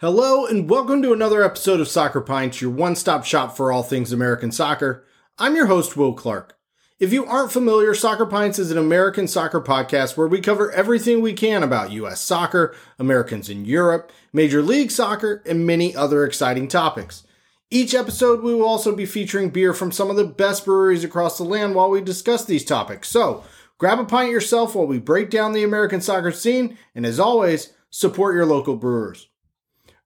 Hello, and welcome to another episode of Soccer Pints, your one stop shop for all things American soccer. I'm your host, Will Clark. If you aren't familiar, Soccer Pints is an American soccer podcast where we cover everything we can about U.S. soccer, Americans in Europe, Major League Soccer, and many other exciting topics. Each episode, we will also be featuring beer from some of the best breweries across the land while we discuss these topics. So, grab a pint yourself while we break down the American soccer scene, and as always, support your local brewers.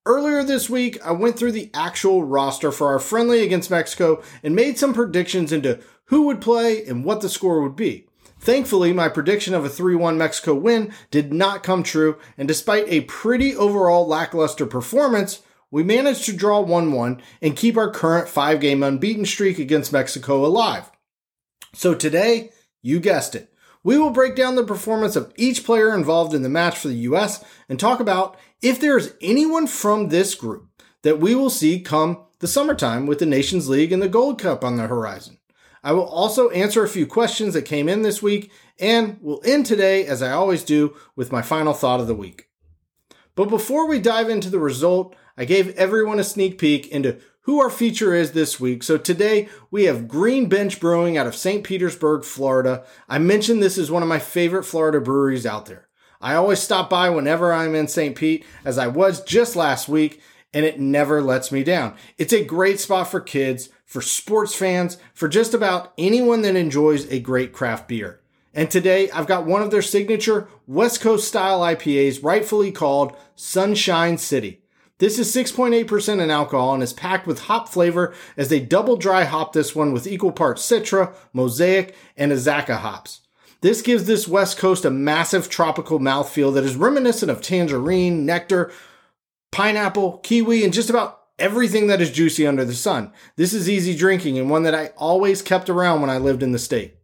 Earlier this week, I went through the actual roster for our friendly against Mexico and made some predictions into who would play and what the score would be. Thankfully, my prediction of a 3 1 Mexico win did not come true, and despite a pretty overall lackluster performance, we managed to draw 1 1 and keep our current five game unbeaten streak against Mexico alive. So today, you guessed it, we will break down the performance of each player involved in the match for the US and talk about if there is anyone from this group that we will see come the summertime with the Nations League and the Gold Cup on the horizon. I will also answer a few questions that came in this week and will end today, as I always do, with my final thought of the week. But before we dive into the result, I gave everyone a sneak peek into who our feature is this week. So today we have Green Bench Brewing out of St. Petersburg, Florida. I mentioned this is one of my favorite Florida breweries out there. I always stop by whenever I'm in St. Pete, as I was just last week, and it never lets me down. It's a great spot for kids, for sports fans, for just about anyone that enjoys a great craft beer. And today I've got one of their signature West Coast style IPAs, rightfully called Sunshine City. This is 6.8% in alcohol and is packed with hop flavor as they double dry hop this one with equal parts Citra, Mosaic, and Azacca hops. This gives this West Coast a massive tropical mouthfeel that is reminiscent of tangerine, nectar, pineapple, kiwi, and just about everything that is juicy under the sun. This is easy drinking and one that I always kept around when I lived in the state.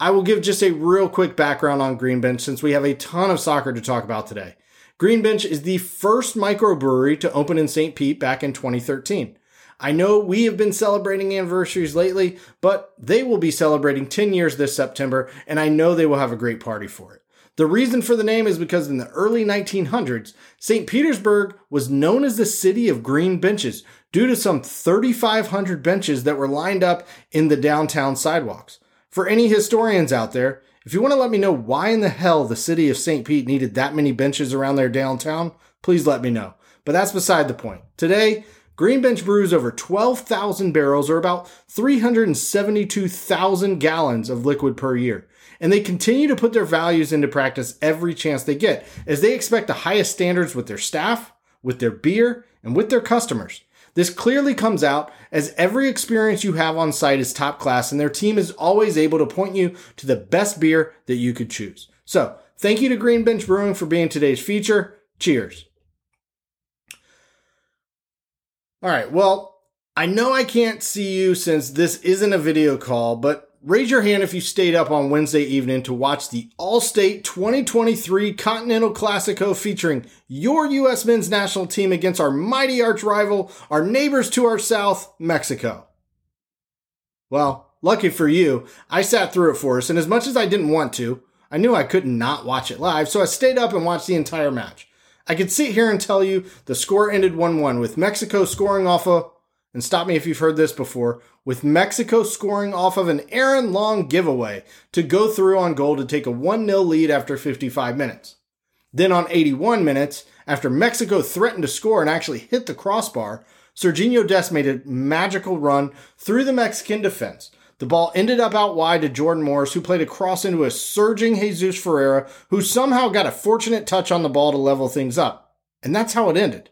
I will give just a real quick background on Greenbench since we have a ton of soccer to talk about today. Greenbench is the first microbrewery to open in St. Pete back in 2013. I know we have been celebrating anniversaries lately, but they will be celebrating 10 years this September, and I know they will have a great party for it. The reason for the name is because in the early 1900s, St. Petersburg was known as the city of green benches due to some 3,500 benches that were lined up in the downtown sidewalks. For any historians out there, if you want to let me know why in the hell the city of St. Pete needed that many benches around their downtown, please let me know. But that's beside the point. Today, Greenbench brews over 12,000 barrels or about 372,000 gallons of liquid per year. And they continue to put their values into practice every chance they get, as they expect the highest standards with their staff, with their beer, and with their customers. This clearly comes out as every experience you have on site is top class, and their team is always able to point you to the best beer that you could choose. So, thank you to Greenbench Brewing for being today's feature. Cheers. All right. Well, I know I can't see you since this isn't a video call, but raise your hand if you stayed up on Wednesday evening to watch the Allstate 2023 Continental Classico featuring your U.S. men's national team against our mighty arch rival, our neighbors to our south, Mexico. Well, lucky for you, I sat through it for us, and as much as I didn't want to, I knew I couldn't not watch it live, so I stayed up and watched the entire match. I could sit here and tell you the score ended 1 1 with Mexico scoring off a, and stop me if you've heard this before, with Mexico scoring off of an Aaron Long giveaway to go through on goal to take a 1 0 lead after 55 minutes. Then on 81 minutes, after Mexico threatened to score and actually hit the crossbar, Serginho Dest made a magical run through the Mexican defense the ball ended up out wide to Jordan Morris, who played a cross into a surging Jesus Ferreira, who somehow got a fortunate touch on the ball to level things up. And that's how it ended.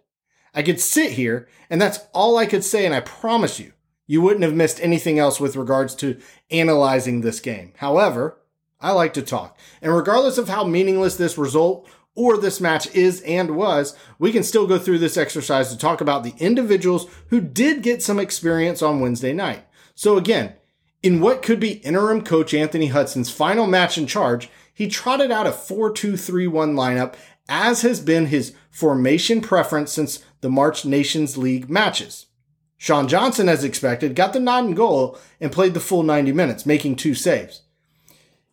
I could sit here, and that's all I could say, and I promise you, you wouldn't have missed anything else with regards to analyzing this game. However, I like to talk. And regardless of how meaningless this result or this match is and was, we can still go through this exercise to talk about the individuals who did get some experience on Wednesday night. So again, in what could be interim coach Anthony Hudson's final match in charge, he trotted out a 4 2 3 1 lineup, as has been his formation preference since the March Nations League matches. Sean Johnson, as expected, got the nod and goal and played the full 90 minutes, making two saves.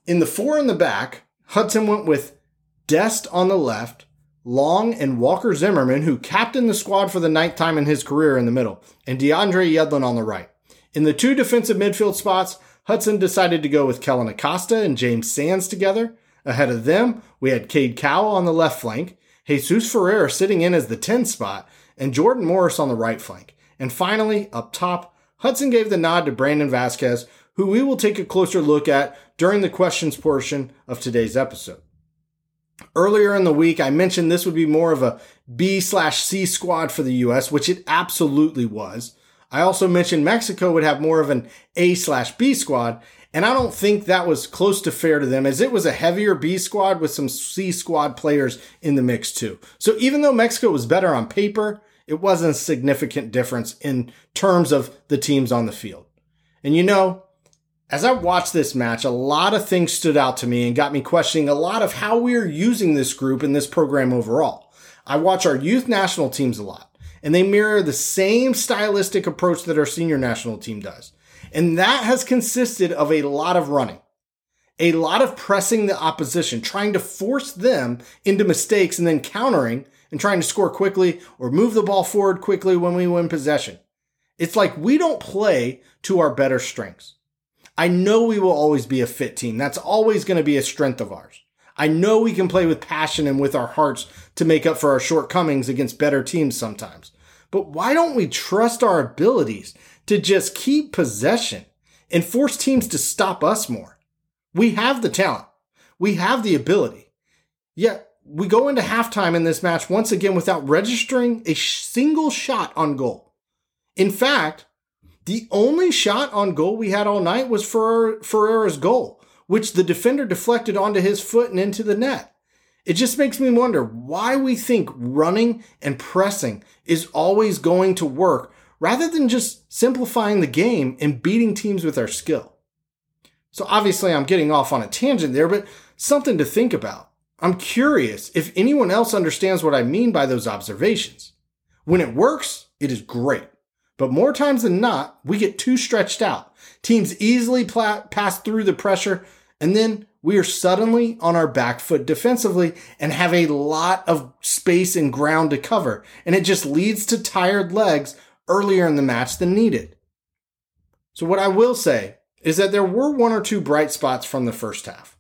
In the four in the back, Hudson went with Dest on the left, Long and Walker Zimmerman, who captained the squad for the ninth time in his career in the middle, and DeAndre Yedlin on the right. In the two defensive midfield spots, Hudson decided to go with Kellyn Acosta and James Sands together. Ahead of them, we had Cade Cowell on the left flank, Jesus Ferreira sitting in as the 10 spot, and Jordan Morris on the right flank. And finally, up top, Hudson gave the nod to Brandon Vazquez, who we will take a closer look at during the questions portion of today's episode. Earlier in the week, I mentioned this would be more of a B slash C squad for the U.S., which it absolutely was. I also mentioned Mexico would have more of an A slash B squad, and I don't think that was close to fair to them as it was a heavier B squad with some C squad players in the mix too. So even though Mexico was better on paper, it wasn't a significant difference in terms of the teams on the field. And you know, as I watched this match, a lot of things stood out to me and got me questioning a lot of how we are using this group and this program overall. I watch our youth national teams a lot, and they mirror the same stylistic approach that our senior national team does. And that has consisted of a lot of running, a lot of pressing the opposition, trying to force them into mistakes and then countering and trying to score quickly or move the ball forward quickly when we win possession. It's like we don't play to our better strengths. I know we will always be a fit team. That's always going to be a strength of ours. I know we can play with passion and with our hearts to make up for our shortcomings against better teams sometimes. But why don't we trust our abilities to just keep possession and force teams to stop us more? We have the talent. We have the ability. Yet we go into halftime in this match once again without registering a single shot on goal. In fact, the only shot on goal we had all night was Ferreira's goal, which the defender deflected onto his foot and into the net. It just makes me wonder why we think running and pressing is always going to work rather than just simplifying the game and beating teams with our skill. So obviously I'm getting off on a tangent there, but something to think about. I'm curious if anyone else understands what I mean by those observations. When it works, it is great. But more times than not, we get too stretched out. Teams easily pla- pass through the pressure, and then we are suddenly on our back foot defensively and have a lot of space and ground to cover. And it just leads to tired legs earlier in the match than needed. So, what I will say is that there were one or two bright spots from the first half.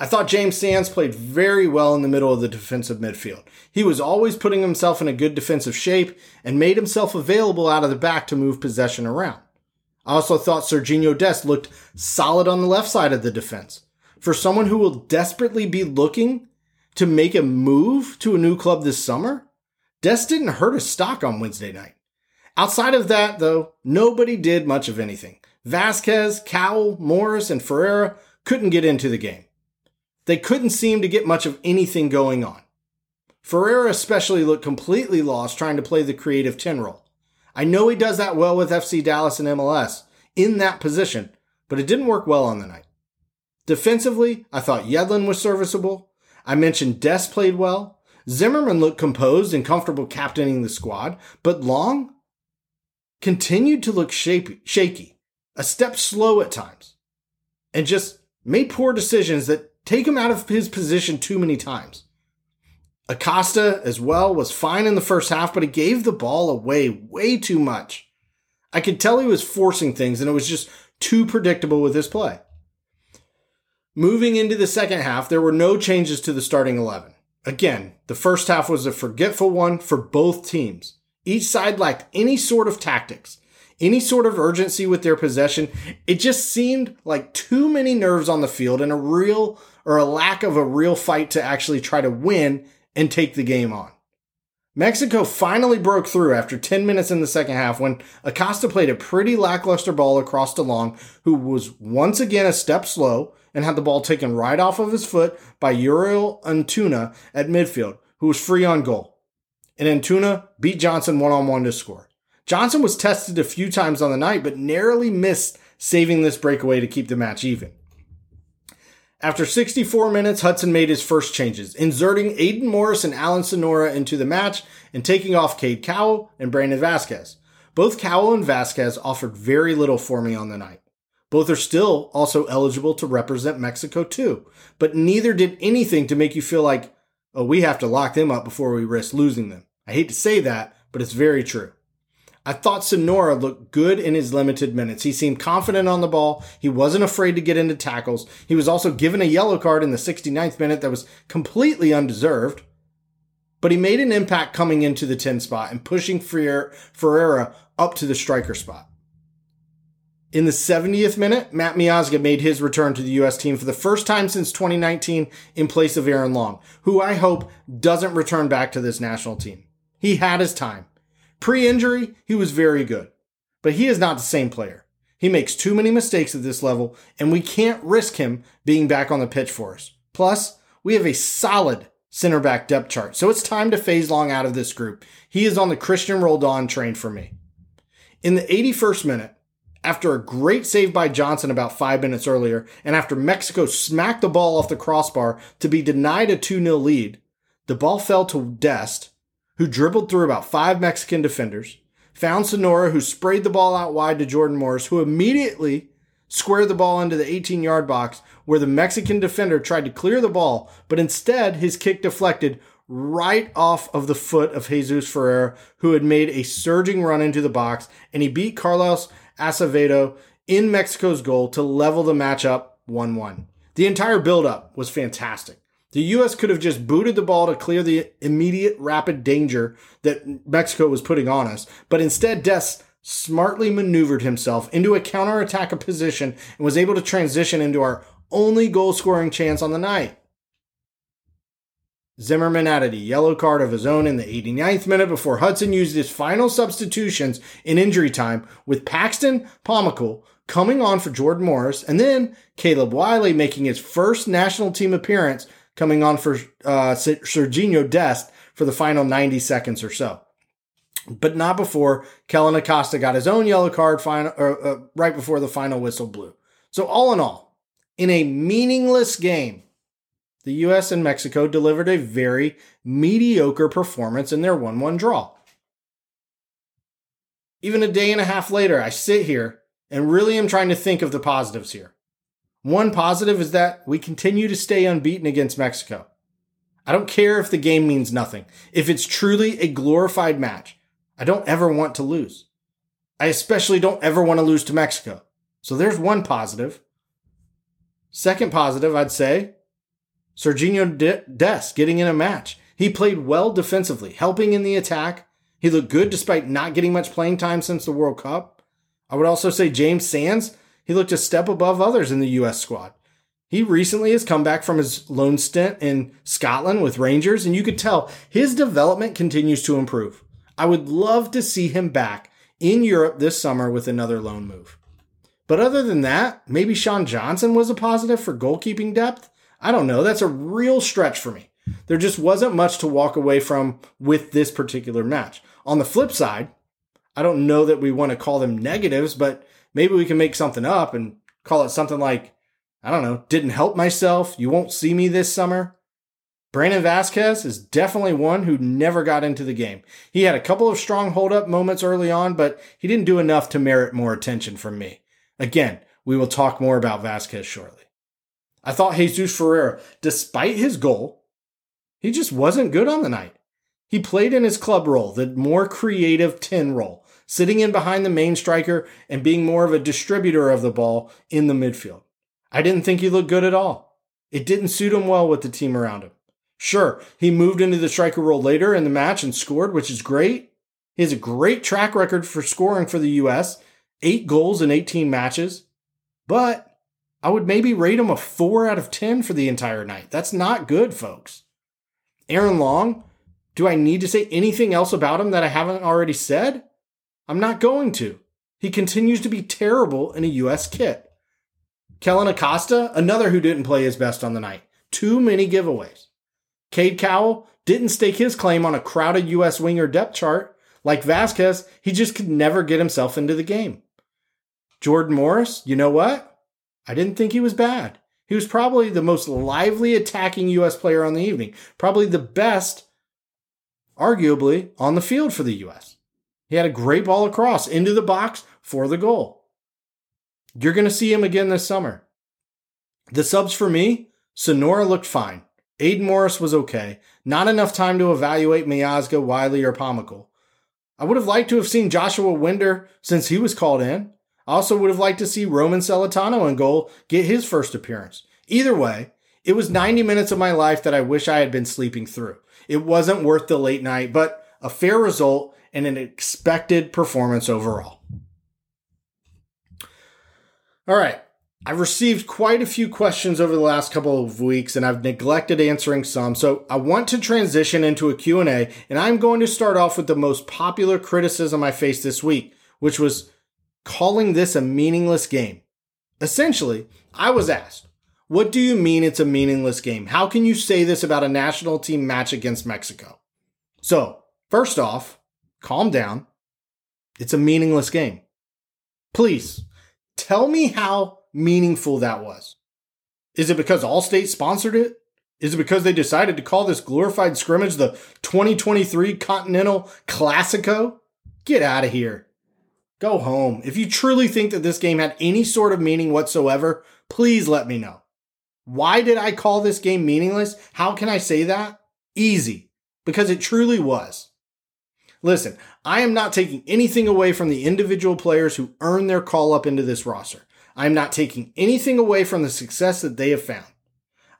I thought James Sands played very well in the middle of the defensive midfield. He was always putting himself in a good defensive shape and made himself available out of the back to move possession around. I also thought Serginho Dest looked solid on the left side of the defense. For someone who will desperately be looking to make a move to a new club this summer, Dest didn't hurt his stock on Wednesday night. Outside of that, though, nobody did much of anything. Vazquez, Cowell, Morris, and Ferreira couldn't get into the game. They couldn't seem to get much of anything going on. Ferreira especially looked completely lost trying to play the creative 10 role. I know he does that well with FC Dallas and MLS in that position, but it didn't work well on the night. Defensively, I thought Yedlin was serviceable. I mentioned Des played well. Zimmerman looked composed and comfortable captaining the squad, but Long continued to look shaky, a step slow at times, and just made poor decisions that take him out of his position too many times. Acosta as well was fine in the first half, but he gave the ball away way too much. I could tell he was forcing things and it was just too predictable with his play. Moving into the second half, there were no changes to the starting 11. Again, the first half was a forgetful one for both teams. Each side lacked any sort of tactics, any sort of urgency with their possession. It just seemed like too many nerves on the field and a real or a lack of a real fight to actually try to win and take the game on. Mexico finally broke through after 10 minutes in the second half when Acosta played a pretty lackluster ball across DeLong, who was once again a step slow and had the ball taken right off of his foot by Uriel Antuna at midfield, who was free on goal. And Antuna beat Johnson one on one to score. Johnson was tested a few times on the night, but narrowly missed saving this breakaway to keep the match even. After 64 minutes, Hudson made his first changes, inserting Aidan Morris and Alan Sonora into the match and taking off Cade Cowell and Brandon Vazquez. Both Cowell and Vazquez offered very little for me on the night. Both are still also eligible to represent Mexico too, but neither did anything to make you feel like oh, we have to lock them up before we risk losing them. I hate to say that, but it's very true. I thought Sonora looked good in his limited minutes. He seemed confident on the ball. He wasn't afraid to get into tackles. He was also given a yellow card in the 69th minute that was completely undeserved. But he made an impact coming into the 10 spot and pushing Ferreira up to the striker spot. In the 70th minute, Matt Miazga made his return to the U.S. team for the first time since 2019 in place of Aaron Long, who I hope doesn't return back to this national team. He had his time. Pre injury, he was very good, but he is not the same player. He makes too many mistakes at this level, and we can't risk him being back on the pitch for us. Plus, we have a solid center back depth chart, so it's time to phase Long out of this group. He is on the Cristian Roldan train for me. In the 81st minute, after a great save by Johnson about five minutes earlier, and after Mexico smacked the ball off the crossbar to be denied a 2 0 lead, the ball fell to Dest, who dribbled through about five Mexican defenders, found Sonora, who sprayed the ball out wide to Jordan Morris, who immediately squared the ball into the 18 yard box where the Mexican defender tried to clear the ball, but instead his kick deflected right off of the foot of Jesus Ferreira, who had made a surging run into the box, and he beat Carlos Acevedo in Mexico's goal to level the matchup 1 1. The entire build-up was fantastic. The U.S. could have just booted the ball to clear the immediate rapid danger that Mexico was putting on us, but instead Des smartly maneuvered himself into a counterattack position and was able to transition into our only goal scoring chance on the night. Zimmerman added a yellow card of his own in the 89th minute before Hudson used his final substitutions in injury time with Paxton Pomykal coming on for Jordan Morris and then Caleb Wiley making his first national team appearance coming on for uh, Dest for the final 90 seconds or so. But not before Kellyn Acosta got his own yellow card final, or, uh, right before the final whistle blew. So, all in all, in a meaningless game, the US and Mexico delivered a very mediocre performance in their 1 1 draw. Even a day and a half later, I sit here and really am trying to think of the positives here. One positive is that we continue to stay unbeaten against Mexico. I don't care if the game means nothing. If it's truly a glorified match, I don't ever want to lose. I especially don't ever want to lose to Mexico. So there's one positive. Second positive, I'd say, Serginho Des getting in a match. He played well defensively, helping in the attack. He looked good despite not getting much playing time since the World Cup. I would also say James Sands he looked a step above others in the U.S. squad. He recently has come back from his loan stint in Scotland with Rangers, and you could tell his development continues to improve. I would love to see him back in Europe this summer with another loan move. But other than that, maybe Sean Johnson was a positive for goalkeeping depth. I don't know. That's a real stretch for me. There just wasn't much to walk away from with this particular match. On the flip side, I don't know that we want to call them negatives, but maybe we can make something up and call it something like, I don't know, didn't help myself. You won't see me this summer. Brandon Vazquez is definitely one who never got into the game. He had a couple of strong hold up moments early on, but he didn't do enough to merit more attention from me. Again, we will talk more about Vazquez shortly. I thought Jesus Ferreira, despite his goal, he just wasn't good on the night. He played in his club role, the more creative 10 role, sitting in behind the main striker and being more of a distributor of the ball in the midfield. I didn't think he looked good at all. It didn't suit him well with the team around him. Sure, he moved into the striker role later in the match and scored, which is great. He has a great track record for scoring for the U.S. Eight goals in 18 matches. But I would maybe rate him a 4 out of 10 for the entire night. That's not good, folks. Aaron Long, do I need to say anything else about him that I haven't already said? I'm not going to. He continues to be terrible in a U.S. kit. Kellyn Acosta, another who didn't play his best on the night. Too many giveaways. Cade Cowell didn't stake his claim on a crowded U.S. winger depth chart. Like Vazquez, he just could never get himself into the game. Jordan Morris, you know what? I didn't think he was bad. He was probably the most lively attacking U.S. player on the evening, probably the best, arguably, on the field for the U.S. He had a great ball across into the box for the goal. You're going to see him again this summer. The subs for me, Sonora looked fine. Aidan Morris was okay. Not enough time to evaluate Miazga, Wiley, or Pomykal. I would have liked to have seen Joshua Wynder since he was called in. I also would have liked to see Roman Celentano in goal get his first appearance. Either way, it was 90 minutes of my life that I wish I had been sleeping through. It wasn't worth the late night, but a fair result and an expected performance overall. All right. I've received quite a few questions over the last couple of weeks and I've neglected answering some. So I want to transition into a Q&A and I'm going to start off with the most popular criticism I faced this week, which was calling this a meaningless game. Essentially, I was asked, what do you mean it's a meaningless game? How can you say this about a national team match against Mexico? So, first off, calm down. It's a meaningless game. Please tell me how meaningful that was. Is it because Allstate sponsored it? Is it because they decided to call this glorified scrimmage the 2023 Continental Classico? Get out of here. Go home. If you truly think that this game had any sort of meaning whatsoever, please let me know. Why did I call this game meaningless? How can I say that? Easy. Because it truly was. Listen, I am not taking anything away from the individual players who earned their call up into this roster. I am not taking anything away from the success that they have found.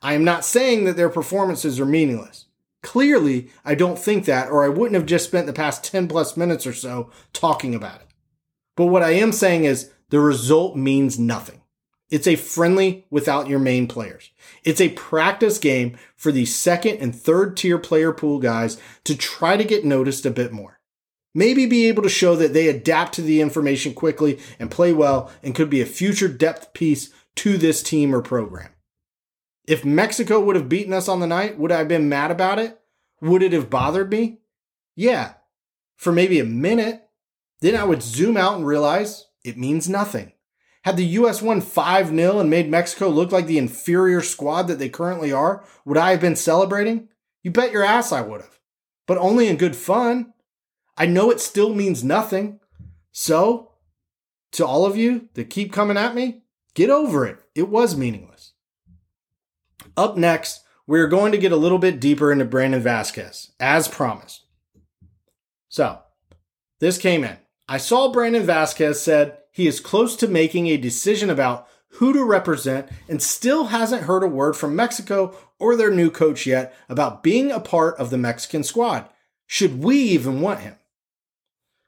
I am not saying that their performances are meaningless. Clearly, I don't think that, or I wouldn't have just spent the past 10 plus minutes or so talking about it. But what I am saying is the result means nothing. It's a friendly without your main players. It's a practice game for the second and third tier player pool guys to try to get noticed a bit more maybe be able to show that they adapt to the information quickly and play well and could be a future depth piece to this team or program. If Mexico would have beaten us on the night, would I have been mad about it? Would it have bothered me? Yeah, for maybe a minute. Then I would zoom out and realize it means nothing. Had the US won 5 0 and made Mexico look like the inferior squad that they currently are, would I have been celebrating? You bet your ass I would have. But only in good fun. I know it still means nothing. So, to all of you that keep coming at me, get over it. It was meaningless. Up next, we're going to get a little bit deeper into Brandon Vazquez, as promised. So, this came in. I saw Brandon Vazquez said he is close to making a decision about who to represent and still hasn't heard a word from Mexico or their new coach yet about being a part of the Mexican squad. Should we even want him?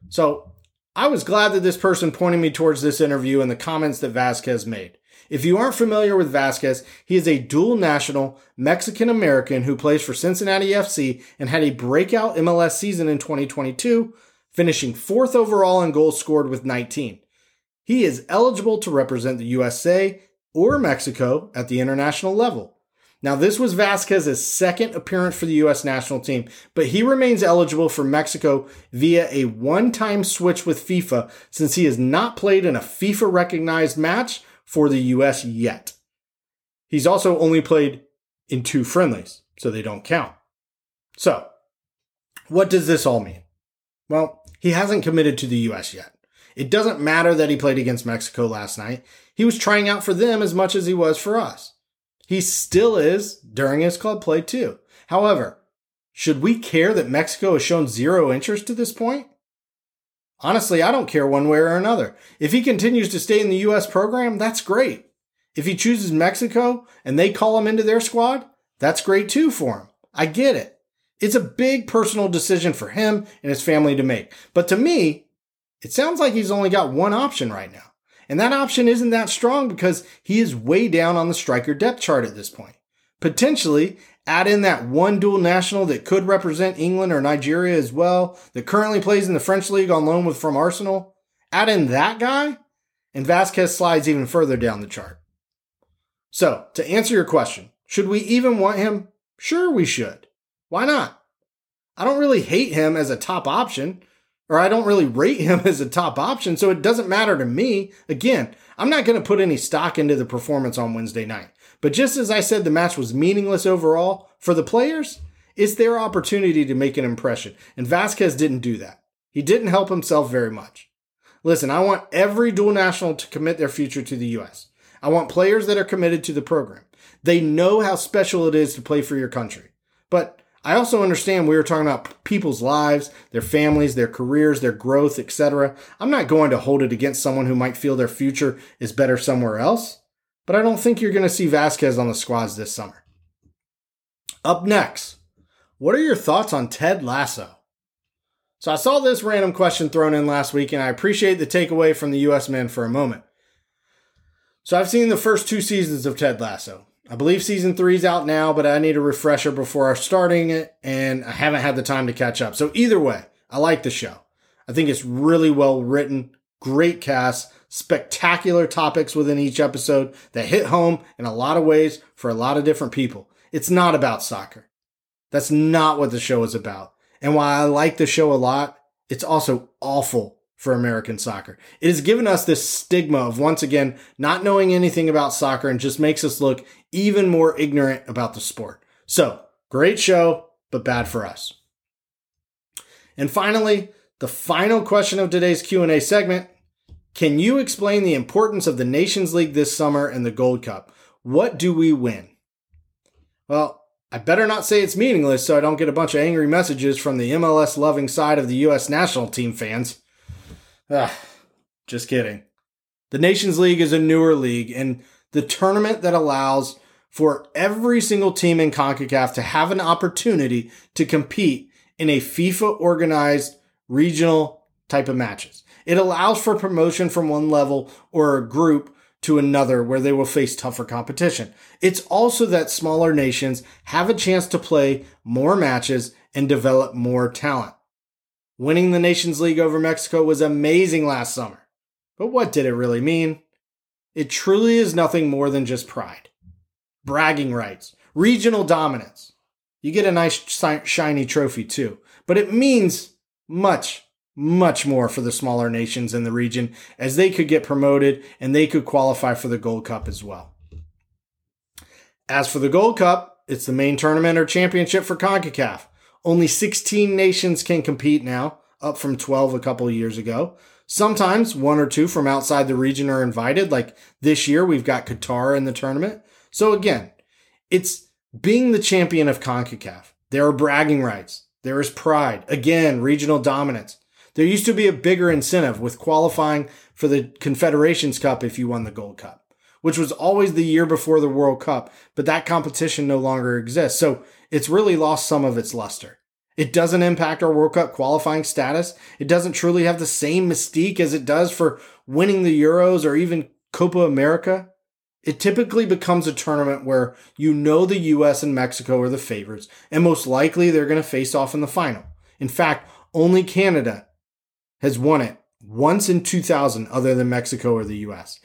So I was glad that this person pointed me towards this interview and the comments that Vazquez made. If you aren't familiar with Vazquez, he is a dual national Mexican American who plays for Cincinnati FC and had a breakout MLS season in 2022, finishing fourth overall in goals scored with 19. He is eligible to represent the USA or Mexico at the international level. Now, this was Vazquez's second appearance for the U.S. national team, but he remains eligible for Mexico via a one time switch with FIFA since he has not played in a FIFA recognized match for the U.S. yet. He's also only played in two friendlies, so they don't count. So, what does this all mean? Well, he hasn't committed to the U.S. yet. It doesn't matter that he played against Mexico last night. He was trying out for them as much as he was for us. He still is during his club play too. However, should we care that Mexico has shown zero interest to this point? Honestly, I don't care one way or another. If he continues to stay in the U.S. program, that's great. If he chooses Mexico and they call him into their squad, that's great too for him. I get it. It's a big personal decision for him and his family to make. But to me, it sounds like he's only got one option right now. And that option isn't that strong because he is way down on the striker depth chart at this point. Potentially, add in that one dual national that could represent England or Nigeria as well, that currently plays in the French league on loan with from Arsenal. Add in that guy, and Vazquez slides even further down the chart. So, to answer your question, should we even want him? Sure, we should. Why not? I don't really hate him as a top option or I don't really rate him as a top option, so it doesn't matter to me. Again, I'm not going to put any stock into the performance on Wednesday night. But just as I said the match was meaningless overall, for the players, it's their opportunity to make an impression, and Vazquez didn't do that. He didn't help himself very much. Listen, I want every dual national to commit their future to the U.S. I want players that are committed to the program. They know how special it is to play for your country. But I also understand we were talking about people's lives, their families, their careers, their growth, etc. I'm not going to hold it against someone who might feel their future is better somewhere else, but I don't think you're going to see Vazquez on the squads this summer. Up next, what are your thoughts on Ted Lasso? So I saw this random question thrown in last week, and I appreciate the takeaway from the US men for a moment. So I've seen the first two seasons of Ted Lasso. I believe season three's out now, but I need a refresher before starting it, and I haven't had the time to catch up. So either way, I like the show. I think it's really well written, great cast, spectacular topics within each episode that hit home in a lot of ways for a lot of different people. It's not about soccer. That's not what the show is about. And while I like the show a lot, it's also awful for American soccer. It has given us this stigma of once again not knowing anything about soccer and just makes us look even more ignorant about the sport. So, great show, but bad for us. And finally, the final question of today's Q&A segment, can you explain the importance of the Nations League this summer and the Gold Cup? What do we win? Well, I better not say it's meaningless so I don't get a bunch of angry messages from the MLS loving side of the US national team fans. Ah, just kidding. The Nations League is a newer league and the tournament that allows for every single team in CONCACAF to have an opportunity to compete in a FIFA organized regional type of matches. It allows for promotion from one level or a group to another where they will face tougher competition. It's also that smaller nations have a chance to play more matches and develop more talent. Winning the Nations League over Mexico was amazing last summer. But what did it really mean? It truly is nothing more than just pride bragging rights, regional dominance. You get a nice shiny trophy too, but it means much, much more for the smaller nations in the region as they could get promoted and they could qualify for the Gold Cup as well. As for the Gold Cup, it's the main tournament or championship for CONCACAF. Only 16 nations can compete now, up from 12 a couple years ago. Sometimes one or two from outside the region are invited, like this year we've got Qatar in the tournament. So again, it's being the champion of CONCACAF. There are bragging rights. There is pride. Again, regional dominance. There used to be a bigger incentive with qualifying for the Confederations Cup if you won the Gold Cup, which was always the year before the World Cup, but that competition no longer exists. So it's really lost some of its luster. It doesn't impact our World Cup qualifying status. It doesn't truly have the same mystique as it does for winning the Euros or even Copa America. It typically becomes a tournament where you know the US and Mexico are the favorites, and most likely they're going to face off in the final. In fact, only Canada has won it once in 2000 other than Mexico or the US.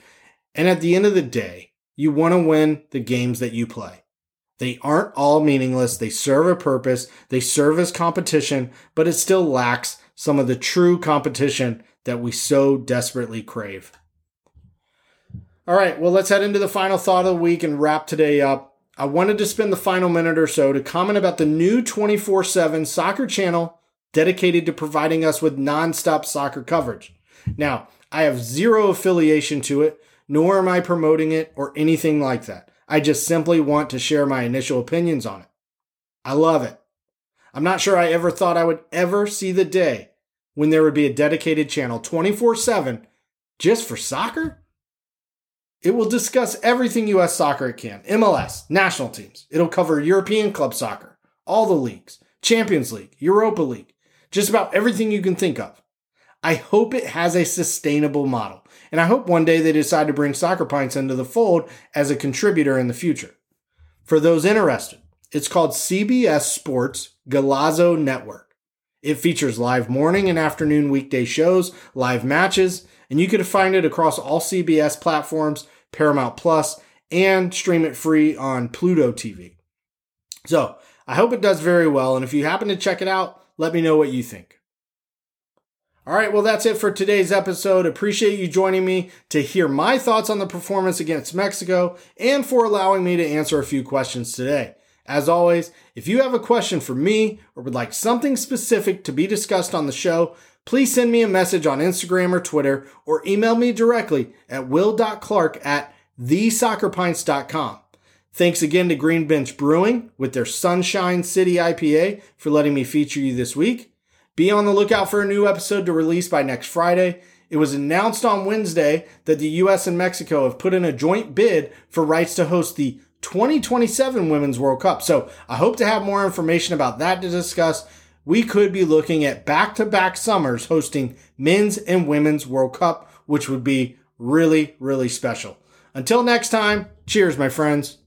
And at the end of the day, you want to win the games that you play. They aren't all meaningless. They serve a purpose. They serve as competition, but it still lacks some of the true competition that we so desperately crave. All right, well, let's head into the final thought of the week and wrap today up. I wanted to spend the final minute or so to comment about the new 24 7 soccer channel dedicated to providing us with nonstop soccer coverage. Now, I have zero affiliation to it, nor am I promoting it or anything like that. I just simply want to share my initial opinions on it. I love it. I'm not sure I ever thought I would ever see the day when there would be a dedicated channel 24 7 just for soccer. It will discuss everything U.S. soccer can MLS, national teams. It'll cover European club soccer, all the leagues, Champions League, Europa League, just about everything you can think of. I hope it has a sustainable model, and I hope one day they decide to bring Soccer Pints into the fold as a contributor in the future. For those interested, it's called CBS Sports Golazo Network. It features live morning and afternoon weekday shows, live matches, and you can find it across all CBS platforms Paramount Plus, and stream it free on Pluto TV. So I hope it does very well. And if you happen to check it out, let me know what you think. All right, well, that's it for today's episode. Appreciate you joining me to hear my thoughts on the performance against Mexico and for allowing me to answer a few questions today. As always, if you have a question for me or would like something specific to be discussed on the show, please send me a message on Instagram or Twitter or email me directly at will.clark at thesoccerpints.com. Thanks again to Green Bench Brewing with their Sunshine City IPA for letting me feature you this week. Be on the lookout for a new episode to release by next Friday. It was announced on Wednesday that the US and Mexico have put in a joint bid for rights to host the 2027 Women's World Cup. So I hope to have more information about that to discuss. We could be looking at back to back summers hosting men's and women's World Cup, which would be really, really special. Until next time, cheers, my friends.